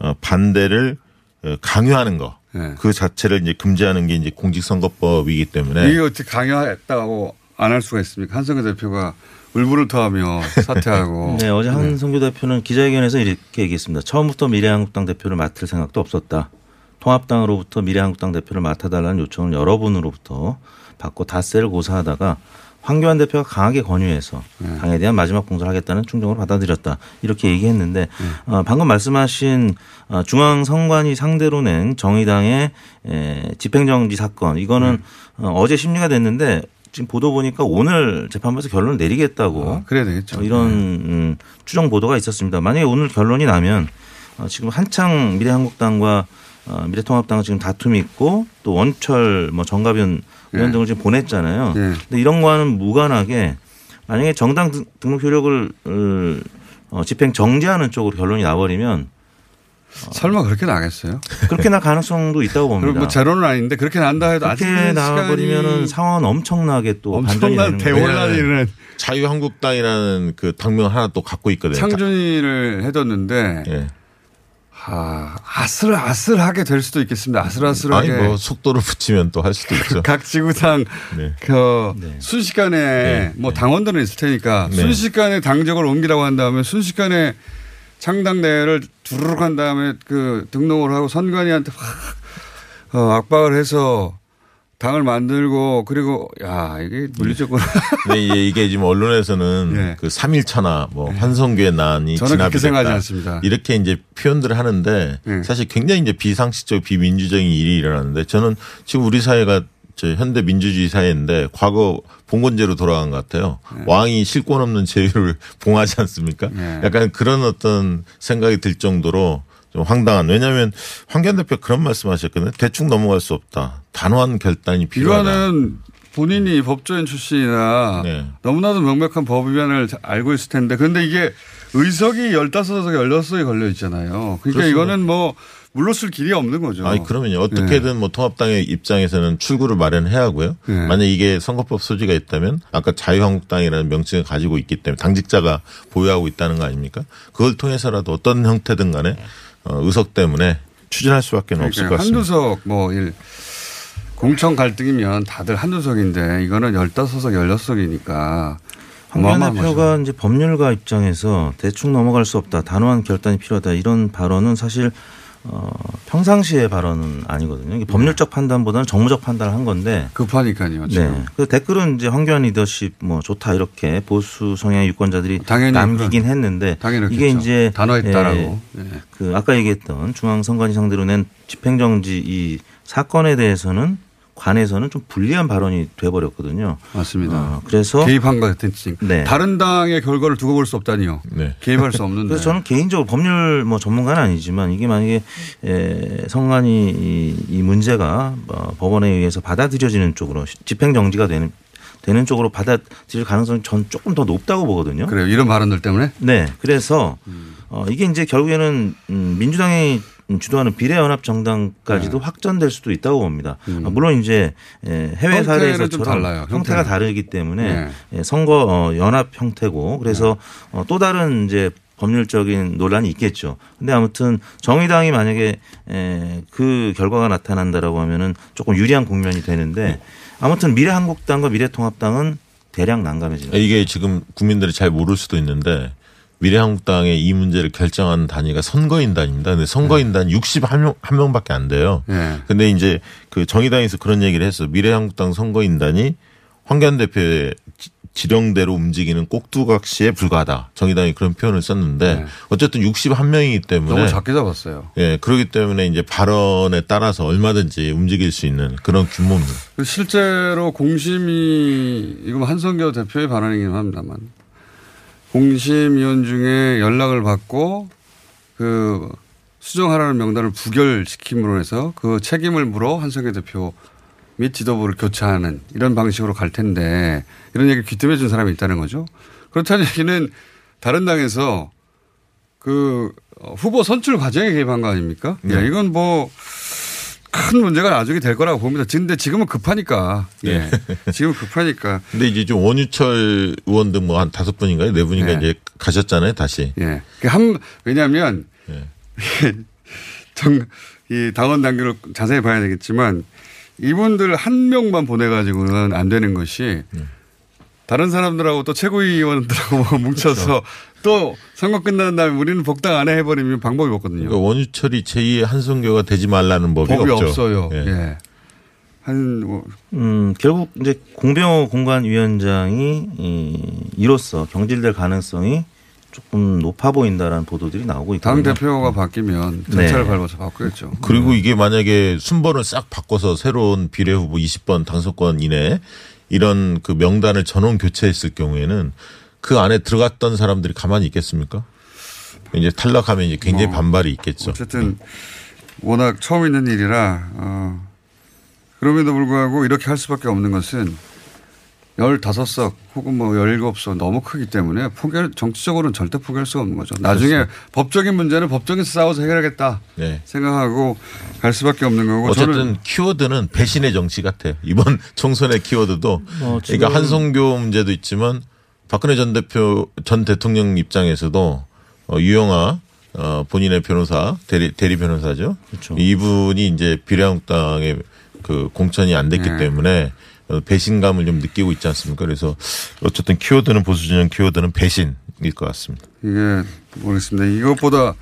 어, 반대를 어, 강요하는 거. 예. 그 자체를 이제 금지하는 게 이제 공직선거법이기 때문에 이게 어떻게 강요했다고 안 할 수가 있습니까? 한성규 대표가 울분을 토하며 사퇴하고. 네, 어제 한성규 대표는 기자회견에서 이렇게 얘기했습니다. 처음부터 미래한국당 대표를 맡을 생각도 없었다. 통합당으로부터 미래한국당 대표를 맡아달라는 요청을 여러 분으로부터 받고 닷새를 고사하다가 황교안 대표가 강하게 권유해서 네. 당에 대한 마지막 봉사를 하겠다는 충정으로 받아들였다. 이렇게 얘기했는데 네. 어, 방금 말씀하신 어, 중앙선관위 상대로 낸 정의당의 에, 집행정지 사건 이거는 네. 어, 어제 심리가 됐는데 지금 보도 보니까 오늘 재판부에서 결론을 내리겠다고 아, 그래야 되겠죠. 어, 이런 음, 추정 보도가 있었습니다. 만약에 오늘 결론이 나면 어, 지금 한창 미래한국당과 어, 미래통합당은 지금 다툼이 있고 또 원철 뭐 정가변 의원 네. 등을 지금 보냈잖아요. 네. 근데 이런 거와는 무관하게 만약에 정당 등- 등록 효력을 어, 집행 정지하는 쪽으로 결론이 나버리면 설마 그렇게 나겠어요? 그렇게 날 가능성도 있다고 봅니다. 그럼 뭐 제로는 아닌데 그렇게 난다 해도 그렇게 나버리면은 상황은 엄청나게 또 반전이 되는 거예요. 대혼란이는 자유한국당이라는 그 당명 하나 또 갖고 있거든요. 창준이를 해뒀는데 예. 아, 아슬아슬하게 될 수도 있겠습니다. 아슬아슬하게. 아니 뭐 속도를 붙이면 또 할 수도 있죠. 각 지구당 네. 그 순식간에 뭐 당원들은 있을 테니까 네. 순식간에 당적을 옮기라고 한 다음에 순식간에 창당 대회를 두루룩 한 다음에 그 등록을 하고 선관위한테 확 어, 압박을 해서 당을 만들고 그리고 야 이게 물리적으로 근데 이게, 지금 언론에서는 그 3일차나 뭐 환성교의 난이 예. 저는 진압이 그렇게 생각하지. 않습니다. 이렇게 이제 표현들을 하는데 예. 사실 굉장히 이제 비상식적 비민주적인 일이 일어나는데 저는 지금 우리 사회가 저 현대 민주주의 사회인데 과거 봉건제로 돌아간 것 같아요. 예. 왕이 실권 없는 제휴를 봉하지 않습니까? 약간 그런 어떤 생각이 들 정도로 좀 황당한. 왜냐하면 황교안 대표 그런 말씀하셨거든요. 대충 넘어갈 수 없다. 단호한 결단이 필요하다. 이거는 본인이 법조인 출신이라 네. 너무나도 명백한 법 위반을 잘 알고 있을 텐데 근데 이게 의석이 15석, 16석이 걸려 있잖아요. 그러니까 그렇습니다. 이거는 뭐 물러설 길이 없는 거죠. 아니 그러면요 어떻게든 뭐 통합당의 입장에서는 출구를 마련해야 하고요. 네. 만약 이게 선거법 소지가 있다면 아까 자유한국당이라는 명칭을 가지고 있기 때문에 당직자가 보유하고 있다는 거 아닙니까? 그걸 통해서라도 어떤 형태든 간에 어, 의석 때문에 추진할 수밖에 없을 것 같습니다. 그러니까 한두 석, 뭐, 일, 공천 갈등이면 다들 한두 석인데 이거는 15석, 16석이니까. 황교안 대표가 이제 법률가 입장에서 대충 넘어갈 수 없다, 단호한 결단이 필요하다 이런 발언은 사실 어, 평상시의 발언은 아니거든요. 이게 법률적 판단보다는 정무적 판단을 한 건데. 급하니까요. 네. 그 댓글은 이제 황교안 리더십 뭐 좋다 이렇게 보수 성향의 유권자들이 당연히 남기긴 했는데 당연히 이게. 이제 단호했다라고. 예, 네. 그 아까 얘기했던 중앙선관위 상대로 낸 집행정지 이 사건에 대해서는 관에서는 좀 불리한 발언이 돼버렸거든요. 맞습니다. 어, 그래서 개입한 것 같은 칭. 네. 다른 당의 결과를 두고 볼 수 없다니요. 개입할 수 없는데. 그래서 저는 개인적으로 법률 뭐 전문가는 아니지만 이게 만약에 에, 성관이 이, 이 문제가 어, 법원에 의해서 받아들여지는 쪽으로 집행 정지가 되는 되는 쪽으로 받아들일 가능성이 전 조금 더 높다고 보거든요. 그래요. 이런 발언들 때문에? 네. 그래서 어, 이게 이제 결국에는 음, 민주당이 주도하는 비례연합 정당까지도 네. 확전될 수도 있다고 봅니다. 어, 물론 이제 에, 해외 음. 사례에서처럼 달라요. 형태가 형태는. 다르기 때문에 네. 예, 선거 어, 연합 형태고 그래서 어, 또 다른 이제 법률적인 논란이 있겠죠. 근데 아무튼 정의당이 만약에 에, 그 결과가 나타난다라고 하면은 조금 유리한 국면이 되는데 아무튼 미래한국당과 미래통합당은 대략 난감해지는 이게 지금 국민들이 잘 모를 수도 있는데 미래한국당의 이 문제를 결정하는 단위가 선거인단입니다. 근데 선거인단 61명 한 명밖에 안 돼요. 네. 근데 이제 그 정의당에서 그런 얘기를 했어. 미래한국당 선거인단이 황교안 대표의 지- 지령대로 움직이는 꼭두각시에 불과하다. 정의당이 그런 표현을 썼는데 어쨌든 61명이기 때문에 네. 너무 작게 잡았어요. 예, 그렇기 때문에 이제 발언에 따라서 얼마든지 움직일 수 있는 그런 규모입니다. 실제로 공심이 이거 한성교 대표의 발언이긴 합니다만 공심위원 중에 연락을 받고 그 수정하라는 명단을 부결시킴으로 해서 그 책임을 물어 한성교 대표 및 지도부를 교체하는 이런 방식으로 갈 텐데 이런 얘기를 귀뜸해 준 사람이 있다는 거죠. 그렇다는 얘기는 다른 당에서 그 후보 선출 과정에 개입한 거 아닙니까? 예, 이건 뭐 큰 문제가 나중에 될 거라고 봅니다. 근데 지금은 급하니까. 예. 지금 급하니까. 근데 이제 좀 원유철 의원 등 뭐 한 다섯 분인가요? 네 분인가 네. 이제 가셨잖아요, 다시. 예. 그 한, 왜냐하면 예. 정, 이 당원 단계를 자세히 봐야 되겠지만 이분들 한 명만 보내가지고는 안 되는 것이 다른 사람들하고 또 최고위원들하고 뭉쳐서 또 선거 끝난 다음에 우리는 복당 안 해 해버리면 방법이 없거든요. 그러니까 원유철이 제2의 한성교가 되지 말라는 법이, 법이 없죠. 없어요. 예. 예. 한, 뭐, 음, 결국 이제 공병호 공관위원장이 이, 이로써 경질될 가능성이 조금 높아 보인다라는 보도들이 나오고 있거든요. 당 대표가 바뀌면 네. 절차를 밟아서 바꾸겠죠. 그리고 이게 만약에 순번을 싹 바꿔서 새로운 비례 후보 20번 당선권 이내 이런 그 명단을 전원 교체했을 경우에는 그 안에 들어갔던 사람들이 가만히 있겠습니까? 이제 탈락하면 이제 굉장히 뭐, 반발이 있겠죠. 어쨌든 워낙 처음 있는 일이라 어, 그럼에도 불구하고 이렇게 할 수밖에 없는 것은 15석 혹은 뭐 17석 너무 크기 때문에 포기할, 정치적으로는 절대 포기할 수가 없는 거죠. 나중에 그렇습니다. 법적인 문제는 법정에서 싸워서 해결하겠다 네. 생각하고 갈 수밖에 없는 거고 어쨌든 저는 키워드는 배신의 정치 같아요. 이번 총선의 키워드도 어, 그러니까 한성교 문제도 있지만 박근혜 전 대표 전 대통령 입장에서도 어, 유영아 어, 본인의 변호사 대리 대리 변호사죠. 그렇죠. 이분이 이제 비례한국당의 그 공천이 안 됐기 네. 때문에 어, 배신감을 좀 느끼고 있지 않습니까? 그래서 어쨌든 키워드는 보수 진영 키워드는 배신일 것 같습니다. 이게 모르겠습니다. 이것보다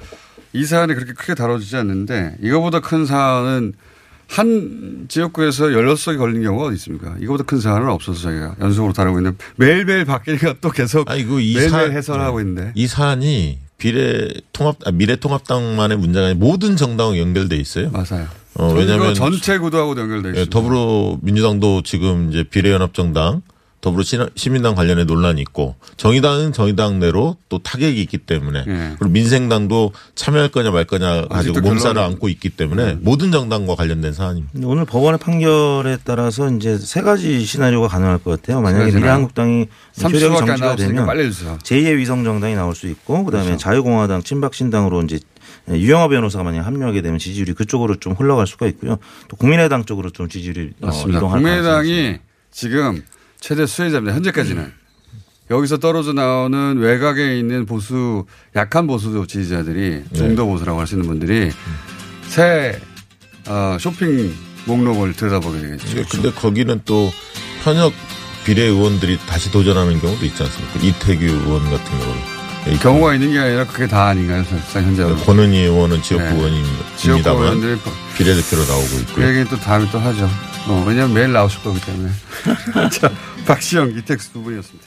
이 사안이 그렇게 크게 다뤄지지 않는데 이거보다 큰 사안은 한 지역구에서 16석이 걸린 경우가 어디 있습니까? 이거보다 큰 사안은 없어서 저희가 연속으로 다루고 있는데 매일매일 바뀌니까 또 계속 이 매일매일 사- 해설하고 있는데 이 사안이 비례 통합 아, 미래통합당만의 문제가 아니라 모든 정당과 연결돼 있어요. 맞아요. 어, 왜냐하면 전체 구도하고 연결돼 예, 있습니다. 더불어민주당도 지금 이제 비례연합정당 더불어 시- 시민당 관련해 논란이 있고 정의당은 정의당 내로 또 타격이 있기 때문에 예. 그리고 민생당도 참여할 거냐 말 거냐 가지고 몸살을 안고 있기 때문에 모든 정당과 관련된 사안입니다. 오늘 법원의 판결에 따라서 이제 세 가지 시나리오가 가능할 것 같아요. 만약에? 미래한국당이 30 효력이 정지가 되면 빨리 해주세요. 제2의 위성 정당이 나올 수 있고 그다음에 그렇죠. 자유공화당 친박신당으로 이제 유영하 변호사가 만약 합류하게 되면 지지율이 그쪽으로 좀 흘러갈 수가 있고요. 또 국민의당 쪽으로 좀 지지율이 어, 맞습니다. 이동할 가능성이 국민의당이 지금 최대 수혜자입니다. 현재까지는. 여기서 떨어져 나오는 외곽에 있는 보수, 약한 보수 지지자들이 중도 보수라고 할 수 있는 분들이 새 어, 쇼핑 목록을 들여다보게 되겠죠. 예, 근데 거기는 또 현역 비례 의원들이 다시 도전하는 경우도 있지 않습니까? 이태규 의원 같은 경우는. 예, 경우가 있는 게 아니라 그게 다 아닌가요, 사실상 현재. 권은희 의원은 지역구 네. 의원입니다만 지역구 비례대표로 나오고 그 있고요. 얘기는 또 다음에 또 하죠. 어, 왜냐면 매일 나오실 거기 때문에. 자, 박시영, 이택수 두 분이었습니다.